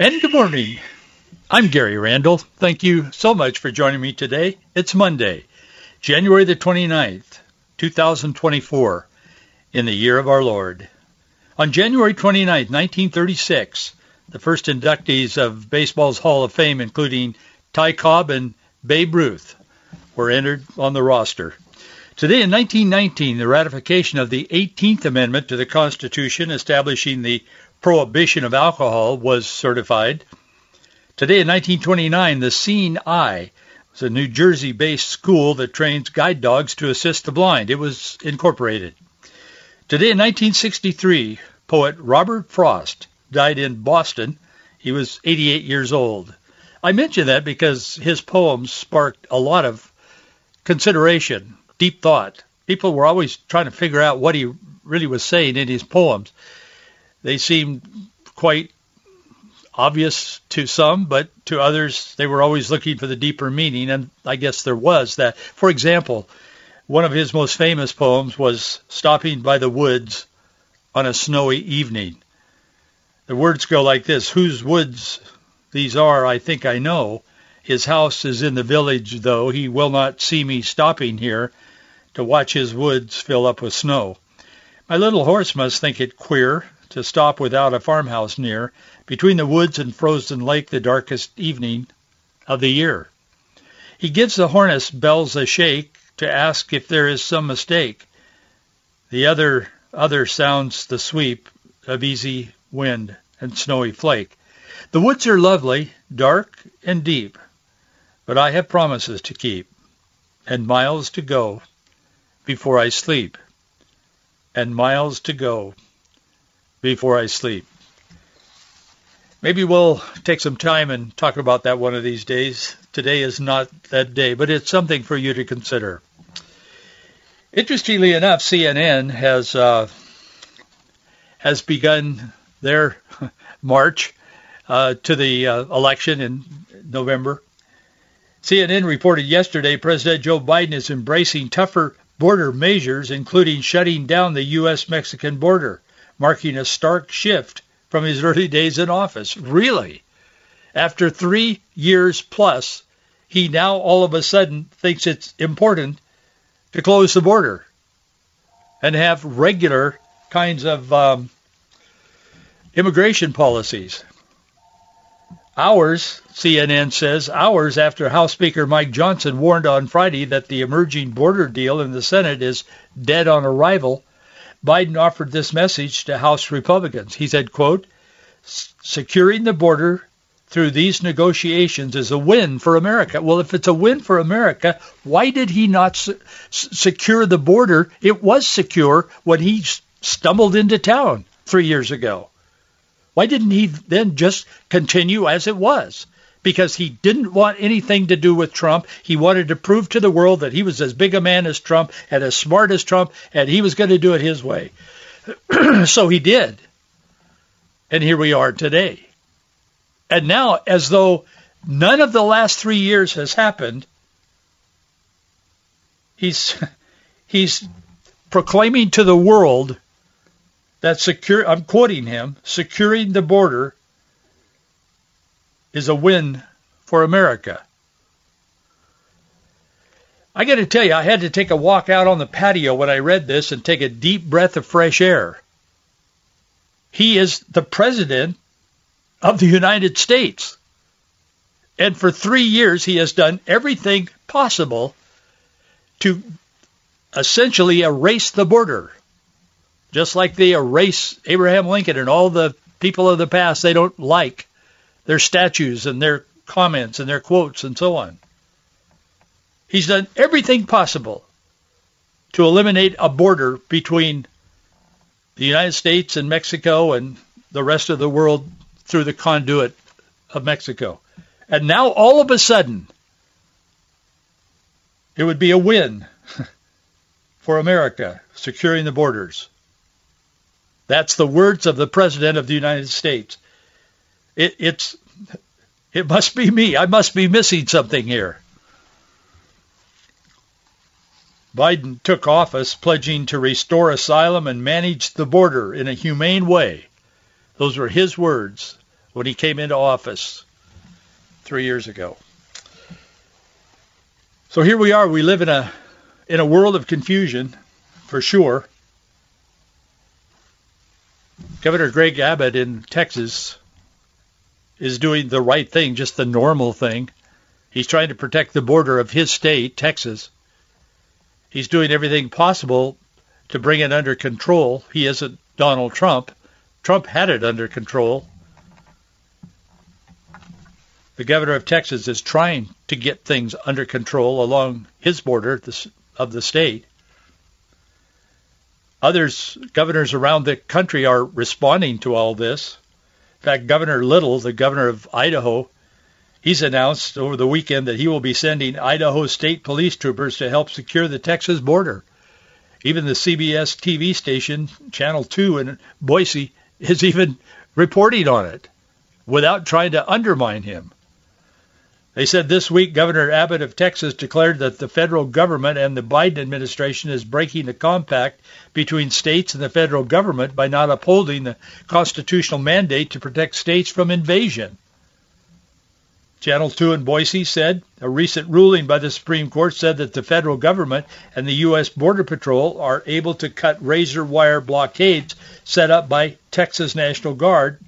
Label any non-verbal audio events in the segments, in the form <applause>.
And good morning. I'm Gary Randall. Thank you so much for joining me today. It's Monday, January the 29th, 2024, in the year of our Lord. On January 29th, 1936, the first inductees of baseball's Hall of Fame, including Ty Cobb and Babe Ruth, were entered on the roster. Today in 1919, the ratification of the 18th Amendment to the Constitution establishing the prohibition of alcohol was certified. Today in 1929, the Seeing Eye was a New Jersey-based school that trains guide dogs to assist the blind. It was incorporated. Today in 1963, poet Robert Frost died in Boston. He was 88 years old. I mention that because his poems sparked a lot of consideration, deep thought. People were always trying to figure out what he really was saying in his poems they seemed quite obvious to some, but to others, they were always looking for the deeper meaning, and I guess there was that. For example, one of his most famous poems was Stopping by the Woods on a Snowy Evening. The words go like this, Whose woods these are, I think I know. His house is in the village, though. He will not see me stopping here to watch his woods fill up with snow. My little horse must think it queer to stop without a farmhouse near, between the woods and frozen lake the darkest evening of the year. He gives the hornet's bells a shake to ask if there is some mistake. The other other sounds the sweep of easy wind and snowy flake. The woods are lovely, dark and deep, but I have promises to keep and miles to go before I sleep and miles to go before I sleep. Maybe we'll take some time and talk about that one of these days. Today is not that day, but it's something for you to consider. Interestingly enough, CNN has uh, has begun their <laughs> march uh, to the uh, election in November. CNN reported yesterday President Joe Biden is embracing tougher border measures, including shutting down the U.S.-Mexican border marking a stark shift from his early days in office. Really? After three years plus, he now all of a sudden thinks it's important to close the border and have regular kinds of um, immigration policies. Hours, CNN says, hours after House Speaker Mike Johnson warned on Friday that the emerging border deal in the Senate is dead on arrival, Biden offered this message to House Republicans. He said, quote, securing the border through these negotiations is a win for America. Well, if it's a win for America, why did he not se- secure the border? It was secure when he stumbled into town three years ago. Why didn't he then just continue as it was? Because he didn't want anything to do with Trump. He wanted to prove to the world that he was as big a man as Trump and as smart as Trump, and he was going to do it his way. <clears throat> so he did. And here we are today. And now, as though none of the last three years has happened, he's <laughs> he's proclaiming to the world that secure I'm quoting him, securing the border is a win for America. I got to tell you, I had to take a walk out on the patio when I read this and take a deep breath of fresh air. He is the president of the United States. And for three years, he has done everything possible to essentially erase the border. Just like they erase Abraham Lincoln and all the people of the past they don't like their statues and their comments and their quotes and so on. He's done everything possible to eliminate a border between the United States and Mexico and the rest of the world through the conduit of Mexico. And now all of a sudden, it would be a win <laughs> for America securing the borders. That's the words of the President of the United States. It, it's, it must be me. I must be missing something here. Biden took office pledging to restore asylum and manage the border in a humane way. Those were his words when he came into office three years ago. So here we are. We live in a in a world of confusion, for sure. Governor Greg Abbott in Texas is doing the right thing, just the normal thing. He's trying to protect the border of his state, Texas. He's doing everything possible to bring it under control. He isn't Donald Trump. Trump had it under control. The governor of Texas is trying to get things under control along his border of the state. Others, governors around the country are responding to all this. In fact, Governor Little, the governor of Idaho, he's announced over the weekend that he will be sending Idaho state police troopers to help secure the Texas border. Even the CBS TV station, Channel 2 in Boise, is even reporting on it without trying to undermine him. They said this week Governor Abbott of Texas declared that the federal government and the Biden administration is breaking the compact between states and the federal government by not upholding the constitutional mandate to protect states from invasion. Channel 2 in Boise said a recent ruling by the Supreme Court said that the federal government and the U.S. Border Patrol are able to cut razor wire blockades set up by Texas National Guard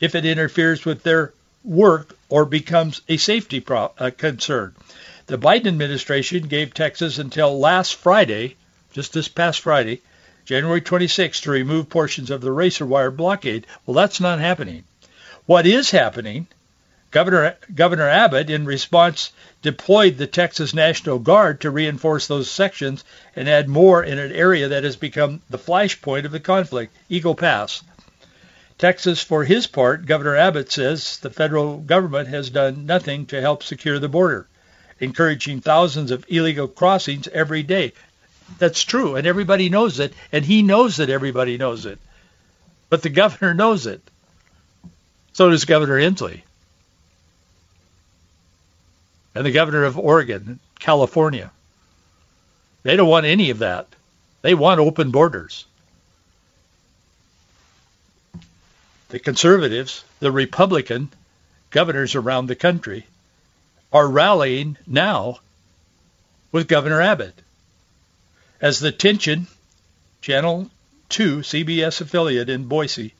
if it interferes with their work or becomes a safety pro- uh, concern. The Biden administration gave Texas until last Friday, just this past Friday, January 26, to remove portions of the razor wire blockade. Well, that's not happening. What is happening Governor, Governor Abbott, in response, deployed the Texas National Guard to reinforce those sections and add more in an area that has become the flashpoint of the conflict, Eagle Pass. Texas, for his part, Governor Abbott says the federal government has done nothing to help secure the border, encouraging thousands of illegal crossings every day. That's true, and everybody knows it, and he knows that everybody knows it. But the <laughs> governor knows it. So does Governor Inslee and the governor of Oregon, California. They don't want any of that. They want open borders. The conservatives, the Republican governors around the country are rallying now with Governor Abbott. As the tension, Channel 2 CBS affiliate in Boise,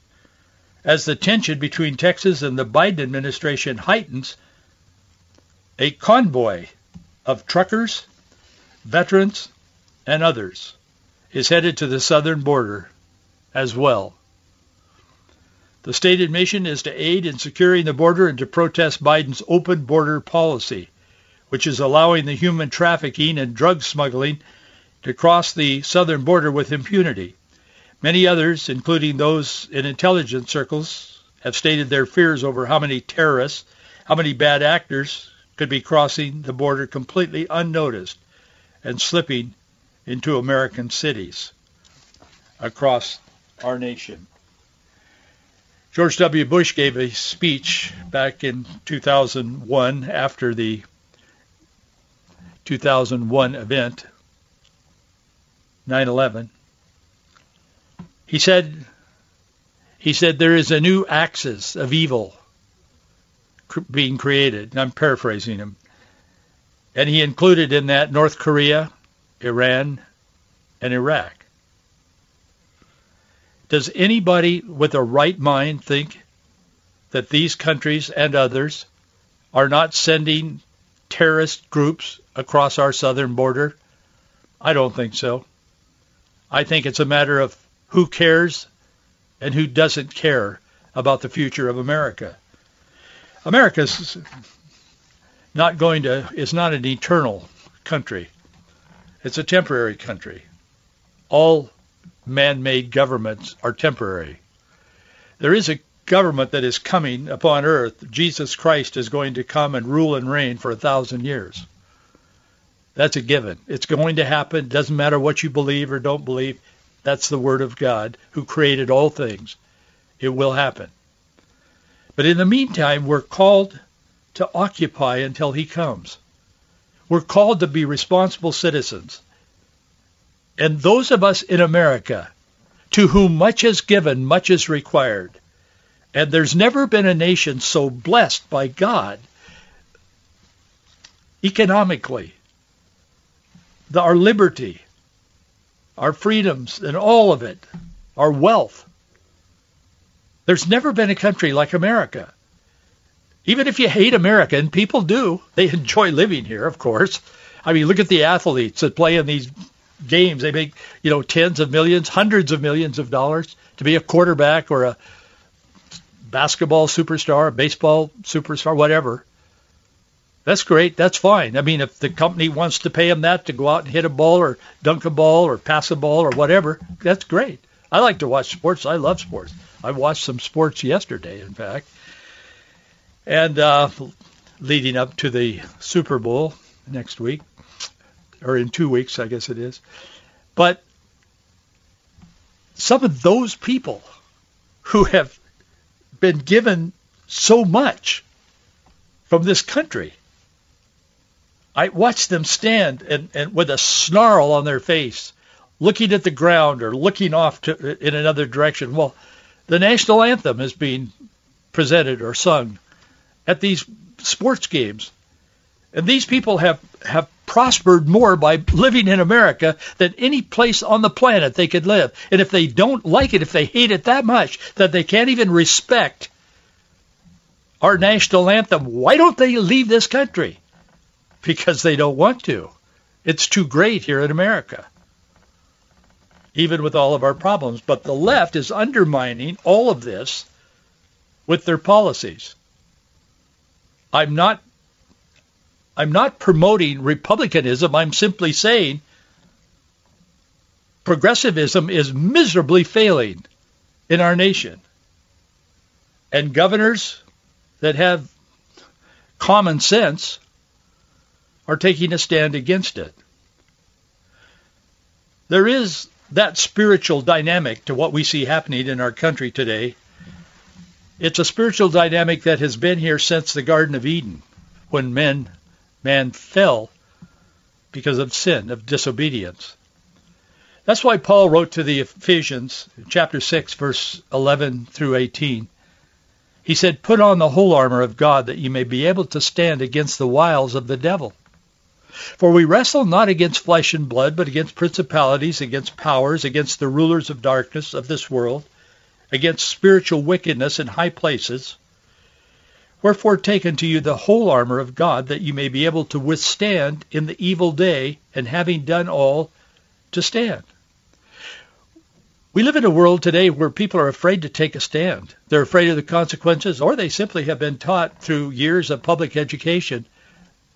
as the tension between Texas and the Biden administration heightens, a convoy of truckers, veterans, and others is headed to the southern border as well. The stated mission is to aid in securing the border and to protest Biden's open border policy, which is allowing the human trafficking and drug smuggling to cross the southern border with impunity. Many others, including those in intelligence circles, have stated their fears over how many terrorists, how many bad actors could be crossing the border completely unnoticed and slipping into American cities across our nation. George W. Bush gave a speech back in 2001 after the 2001 event, 9/11. He said he said there is a new axis of evil being created. I'm paraphrasing him. And he included in that North Korea, Iran, and Iraq. Does anybody with a right mind think that these countries and others are not sending terrorist groups across our southern border? I don't think so. I think it's a matter of who cares and who doesn't care about the future of America. America's not going to is not an eternal country. It's a temporary country. All man-made governments are temporary. There is a government that is coming upon earth, Jesus Christ is going to come and rule and reign for a thousand years. That's a given. It's going to happen. It doesn't matter what you believe or don't believe. That's the word of God who created all things. It will happen. But in the meantime, we're called to occupy until he comes. We're called to be responsible citizens. And those of us in America to whom much is given, much is required. And there's never been a nation so blessed by God economically, the, our liberty, our freedoms, and all of it, our wealth. There's never been a country like America. Even if you hate America, and people do, they <laughs> enjoy living here, of course. I mean, look at the athletes that play in these games. They make, you know, tens of millions, hundreds of millions of dollars to be a quarterback or a basketball superstar, a baseball superstar, whatever. That's great. That's fine. I mean, if the company wants to pay them that to go out and hit a ball or dunk a ball or pass a ball or whatever, that's great. I like to watch sports. I love sports. I watched some sports yesterday, in fact. And uh, leading up to the Super Bowl next week, or in two weeks, I guess it is. But some of those people who have been given so much from this country I watched them stand and, and with a snarl on their face, looking at the ground or looking off to, in another direction. Well, the national anthem is being presented or sung at these sports games. And these people have, have prospered more by living in America than any place on the planet they could live. And if they don't like it, if they hate it that much that they can't even respect our national anthem, why don't they leave this country? because they don't want to. It's too great here in America, even with all of our problems. But the left is undermining all of this with their policies. I'm not I'm not promoting republicanism. I'm simply saying progressivism is miserably failing in our nation. And governors that have common sense are taking a stand against it. There is that spiritual dynamic to what we see happening in our country today. It's a spiritual dynamic that has been here since the Garden of Eden, when men, man fell because of sin, of disobedience. That's why Paul wrote to the Ephesians, chapter 6, verse 11 through 18. He said, Put on the whole armor of God that you may be able to stand against the wiles of the devil. For we wrestle not against flesh and blood, but against principalities, against powers, against the rulers of darkness of this world, against spiritual wickedness in high places. Wherefore take unto you the whole armor of God, that you may be able to withstand in the evil day, and having done all, to stand. We live in a world today where people are afraid to take a stand. They're afraid of the consequences, or they simply have been taught through years of public education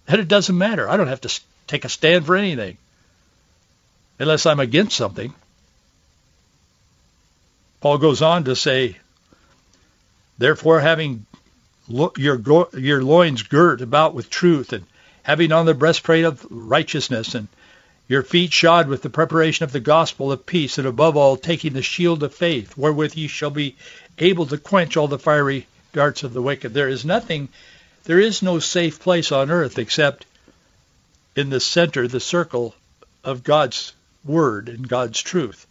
that it doesn't matter. I don't have to take a stand for anything unless I'm against something. Paul goes on to say, therefore having your, your loins girt about with truth and having on the breastplate of righteousness and your feet shod with the preparation of the gospel of peace, and above all, taking the shield of faith, wherewith ye shall be able to quench all the fiery darts of the wicked. There is nothing there is no safe place on earth except in the center, the circle of God's word and God's truth.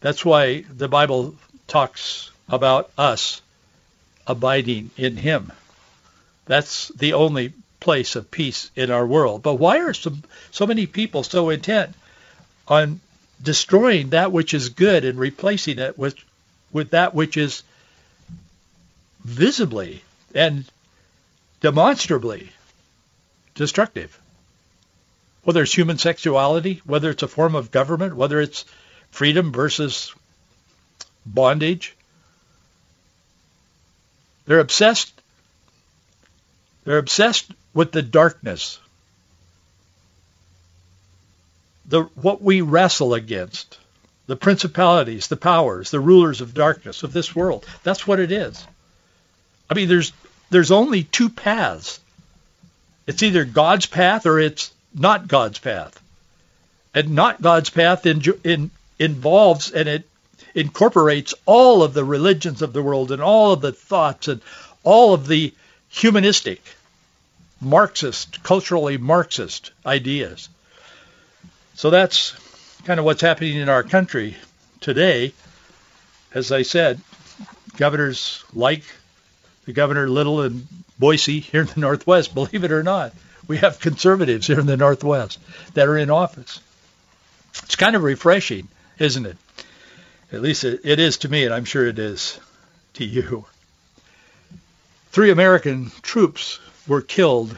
That's why the Bible talks about us abiding in him. That's the only place of peace in our world. But why are so, so many people so intent on destroying that which is good and replacing it with, with that which is visibly and demonstrably destructive. Whether it's human sexuality, whether it's a form of government, whether it's freedom versus bondage. They're obsessed. They're obsessed with the darkness. The what we wrestle against the principalities, the powers, the rulers of darkness of this world. That's what it is. I mean, there's there's only two paths. It's either God's path or it's not God's path. And not God's path in, in, involves and it incorporates all of the religions of the world and all of the thoughts and all of the humanistic, Marxist, culturally Marxist ideas. So that's kind of what's happening in our country today. As I said, governors like the governor Little in Boise here in the Northwest, <laughs> believe it or not, we have conservatives here in the Northwest that are in office. It's kind of refreshing, isn't it? At least it, it is to me, and I'm sure it is to you. Three American troops were killed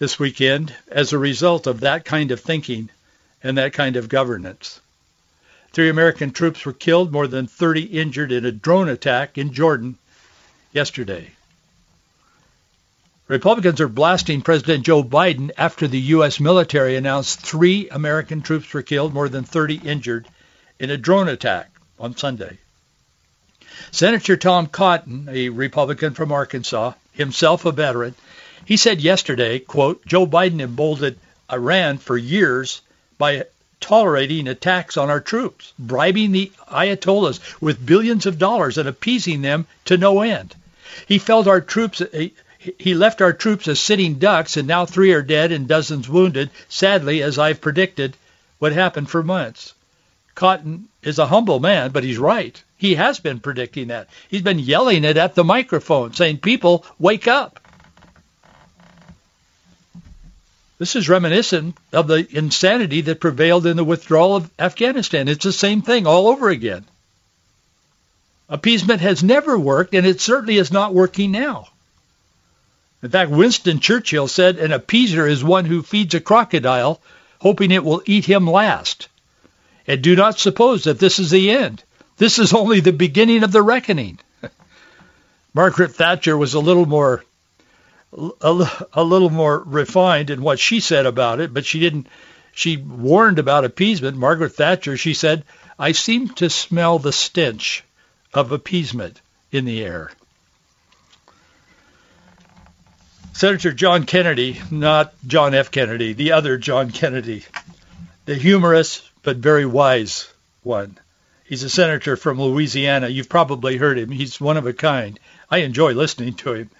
this weekend as a result of that kind of thinking and that kind of governance. Three American troops were killed, more than 30 injured in a drone attack in Jordan yesterday. Republicans are blasting President Joe Biden after the U.S. military announced three American troops were killed, more than 30 injured in a drone attack on Sunday. Senator Tom Cotton, a Republican from Arkansas, himself a veteran, he said yesterday, quote, Joe Biden emboldened Iran for years by tolerating attacks on our troops, bribing the Ayatollahs with billions of dollars and appeasing them to no end. He felt our troops he left our troops as sitting ducks and now three are dead and dozens wounded. Sadly, as I've predicted, what happened for months. Cotton is a humble man, but he's right. He has been predicting that. He's been yelling it at the microphone, saying, people, wake up. This is reminiscent of the insanity that prevailed in the withdrawal of Afghanistan. It's the same thing all over again. Appeasement has never worked, and it certainly is not working now. In fact, Winston Churchill said an appeaser is one who feeds a crocodile, hoping it will eat him last. And do not suppose that this is the end. This is only the beginning of the reckoning. <laughs> Margaret Thatcher was a little more a, a little more refined in what she said about it, but she didn't. She warned about appeasement. Margaret Thatcher, she said, I seem to smell the stench of appeasement in the air. Senator John Kennedy, not John F. Kennedy, the other John Kennedy, the humorous but very wise one. He's a senator from Louisiana. You've probably heard him. He's one of a kind. I enjoy listening to him.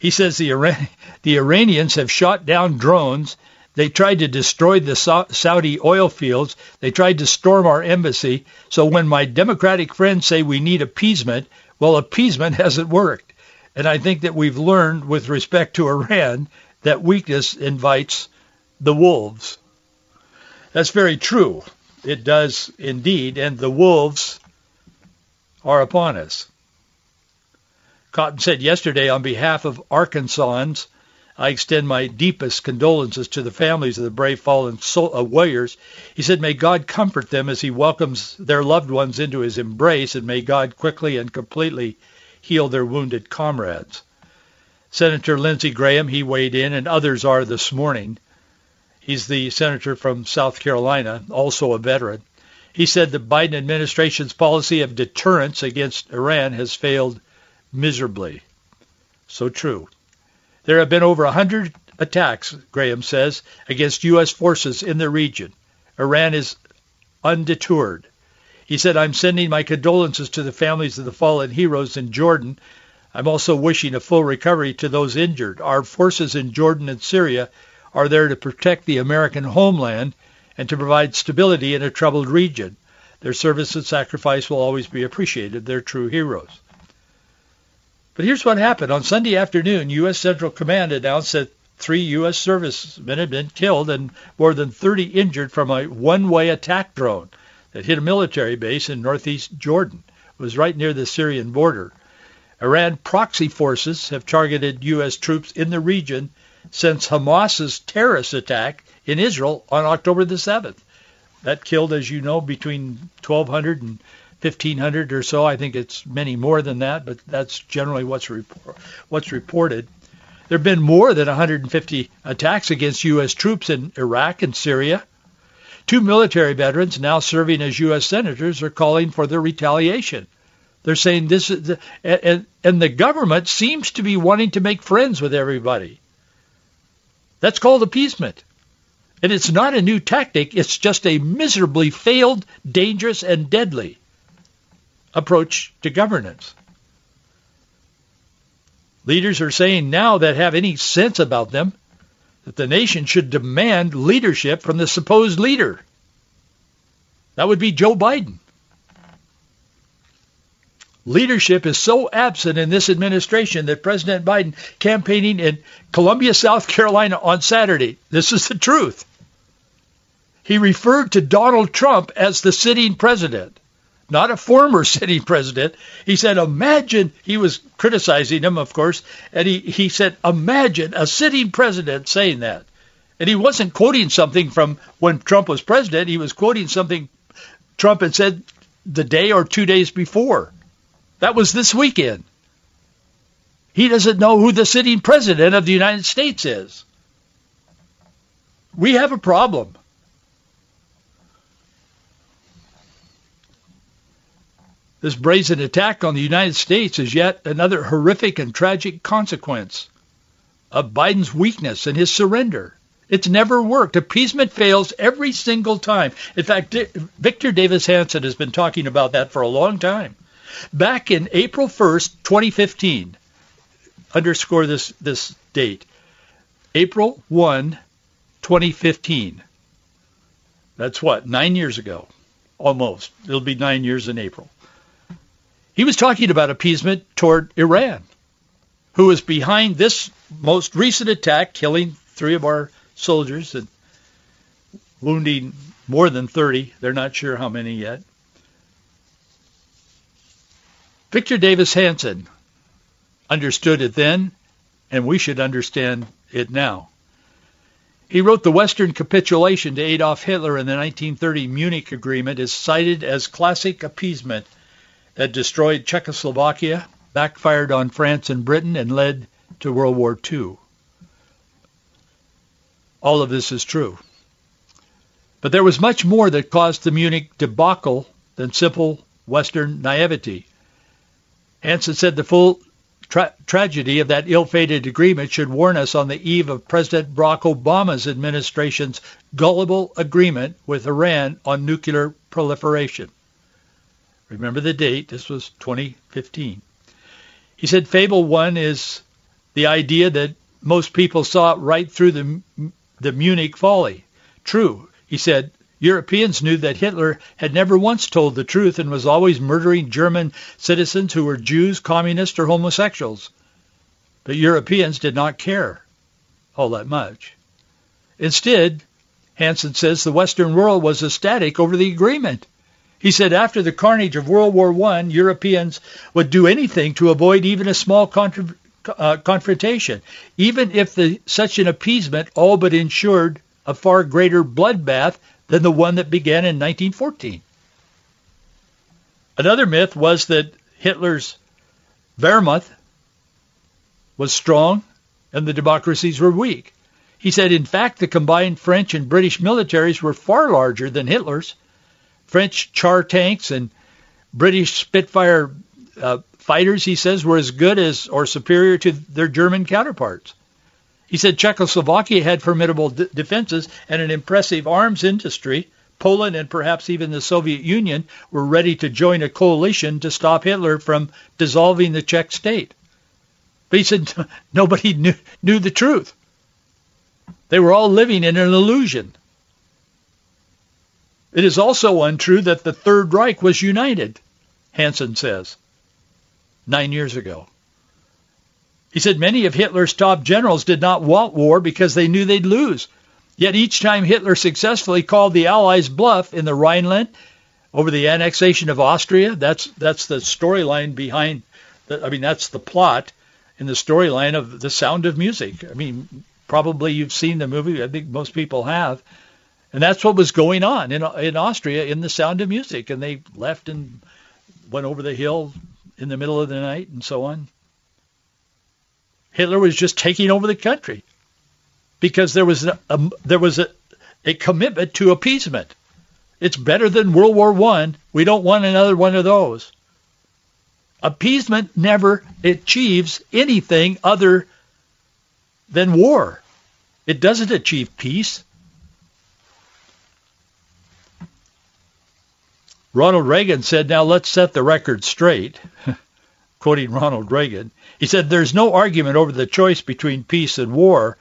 He says the, Iran- the Iranians have shot down drones. They tried to destroy the Saudi oil fields. They tried to storm our embassy. So when my Democratic friends say we need appeasement, well, appeasement <laughs> hasn't worked. And I think that we've learned with respect to Iran that weakness invites the wolves. That's very true. It does indeed. And the wolves are upon us. Cotton said yesterday on behalf of Arkansans, I extend my deepest condolences to the families of the brave fallen uh, warriors. He said, may God comfort them as he welcomes their loved ones into his embrace, and may God quickly and completely heal their wounded comrades. Senator Lindsey Graham, he weighed in, and others are this morning. He's the senator from South Carolina, also a veteran. He said the Biden administration's policy of deterrence against Iran has failed miserably. So true. There have been over 100 attacks, Graham says, against U.S. forces in the region. Iran is undeterred. He said, I'm sending my condolences to the families of the fallen heroes in Jordan. I'm also wishing a full recovery to those injured. Our forces in Jordan and Syria are there to protect the American homeland and to provide stability in a troubled region. Their service and sacrifice will always be appreciated. They're true heroes. But here's what happened. On Sunday afternoon, U.S. Central Command announced that three U.S. servicemen had been killed and more than 30 injured from a one-way attack drone that hit a military base in northeast Jordan. It was right near the Syrian border. Iran proxy forces have targeted U.S. troops in the region since Hamas's terrorist attack in Israel on October the 7th. That killed, as you know, between 1,200 and 1,500 or so. I think it's many more than that, but that's generally what's, report, what's reported. There have been more than 150 attacks against U.S. troops in Iraq and Syria. Two military veterans now serving as U.S. senators are calling for their retaliation. They're saying this is, the, and, and the government seems to be wanting to make friends with everybody. That's called appeasement. And it's not a new tactic. It's just a miserably failed, dangerous, and deadly approach to governance. Leaders are saying now that have any sense about them that the nation should demand leadership from the supposed leader. That would be Joe Biden. Leadership is so absent in this administration that President Biden campaigning in Columbia, South Carolina on Saturday, this is the truth. He referred to Donald Trump as the sitting president, not a former <laughs> sitting president. He said, imagine, he was criticizing him, of course, and he, he said, imagine a sitting president saying that. And he wasn't quoting something from when Trump was president. He was quoting something Trump had said the day or two days before. That was this weekend. He doesn't know who the sitting president of the United States is. We have a problem. This brazen attack on the United States is yet another horrific and tragic consequence of Biden's weakness and his surrender. It's never worked. Appeasement fails every single time. In fact, Victor Davis Hanson has been talking about that for a long time. Back in April 1st, 2015, underscore this, this date, April 1, 2015. That's what, nine years ago, almost. It'll be nine years in April. He was talking about appeasement toward Iran, who was behind this most recent attack, killing three of our soldiers and wounding more than 30. They're not sure how many yet. Victor Davis Hanson understood it then, and we should understand it now. He wrote the Western capitulation to Adolf Hitler in the 1930 Munich Agreement is cited as classic appeasement that destroyed Czechoslovakia, backfired on France and Britain, and led to World War II. All of this is true. But there was much more that caused the Munich debacle than simple Western naivety. Hanson said the full tra- tragedy of that ill-fated agreement should warn us on the eve of President Barack Obama's administration's gullible agreement with Iran on nuclear proliferation. Remember the date. This was 2015. He said Fable 1 is the idea that most people saw right through the, the Munich folly. True. He said Europeans knew that Hitler had never once told the truth and was always murdering German citizens who were Jews, communists, or homosexuals. But Europeans did not care all that much. Instead, Hanson says the Western world was ecstatic over the agreement. He said after the carnage of World War I, Europeans would do anything to avoid even a small uh, confrontation, even if the, such an appeasement all but ensured a far greater bloodbath than the one that began in 1914. Another myth was that Hitler's Wehrmacht was strong and the democracies were weak. He said, in fact, the combined French and British militaries were far larger than Hitler's. French char tanks and British Spitfire uh, fighters, he says, were as good as or superior to their German counterparts. He said Czechoslovakia had formidable d- defenses and an impressive arms industry. Poland and perhaps even the Soviet Union were ready to join a coalition to stop Hitler from dissolving the Czech state. But he said <laughs> nobody knew, knew the truth. They were all living in an illusion. It is also untrue that the Third Reich was united, Hanson says, nine years ago. He said many of Hitler's top generals did not want war because they knew they'd lose. Yet each time Hitler successfully called the Allies bluff in the Rhineland over the annexation of Austria, that's that's the storyline behind. The, I mean, that's the plot in the storyline of The Sound of Music. I mean, probably you've seen the movie. I think most people have. And that's what was going on in in Austria in The Sound of Music. And they left and went over the hill in the middle of the night and so on. Hitler was just taking over the country because there was a, a there was a a commitment to appeasement. It's better than World War One. We don't want another one of those. Appeasement never achieves anything other than war. It doesn't achieve peace. Ronald Reagan said, now let's set the record straight. <laughs> Quoting Ronald Reagan, he said, there's no argument over the choice between peace and war,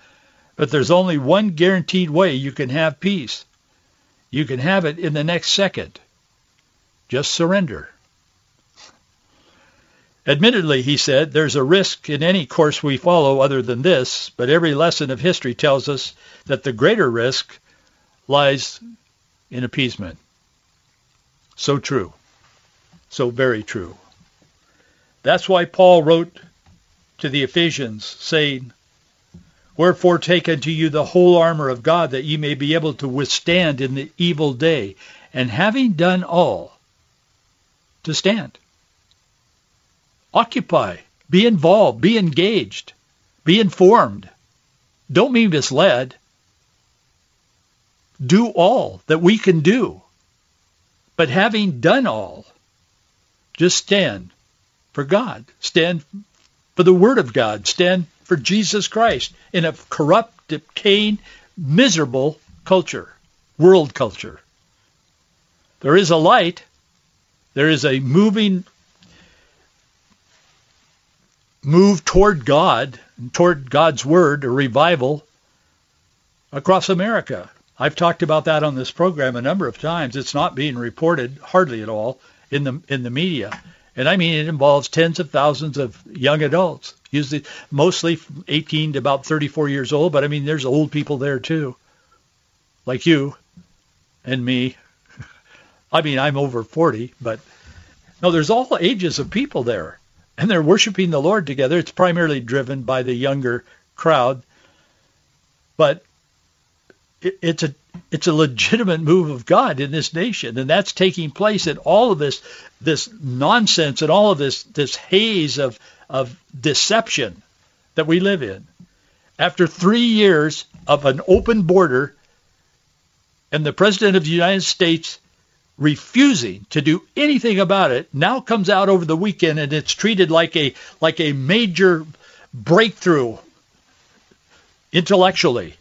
but there's only one guaranteed way you can have peace. You can have it in the next second. Just surrender. Admittedly, he said, there's a risk in any course we follow other than this, but every lesson of history tells us that the greater risk lies in appeasement. So true. So very true. That's why Paul wrote to the Ephesians saying, Wherefore take unto you the whole armor of God that ye may be able to withstand in the evil day, and having done all, to stand. Occupy, be involved, be engaged, be informed. Don't be misled. Do all that we can do but having done all, just stand for God. Stand for the Word of God. Stand for Jesus Christ in a corrupt, decaying, miserable culture, world culture. There is a light. There is a moving move toward God, toward God's Word, a revival across America. I've talked about that on this program a number of times. It's not being reported hardly at all in the in the media. And I mean it involves tens of thousands of young adults, usually mostly 18 to about 34 years old, but I mean there's old people there too. Like you and me. <laughs> I mean I'm over 40, but no, there's all ages of people there. And they're worshiping the Lord together. It's primarily driven by the younger crowd. But it's a it's a legitimate move of God in this nation, and that's taking place in all of this this nonsense and all of this this haze of of deception that we live in. After three years of an open border, and the president of the United States refusing to do anything about it, now comes out over the weekend and it's treated like a like a major breakthrough intellectually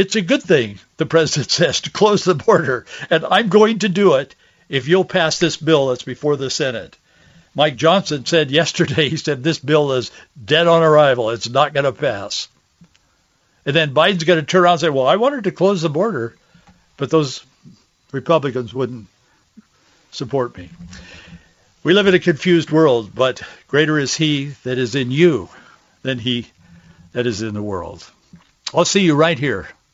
it's a good thing, the president <laughs> says, to close the border, and I'm going to do it if you'll pass this bill that's before the Senate. Mike Johnson said yesterday, he said, this bill is dead on arrival. It's not going to pass. And then Biden's going to turn around and say, well, I wanted to close the border, but those Republicans wouldn't support me. We live in a confused world, but greater is he that is in you than he that is in the world. I'll see you right here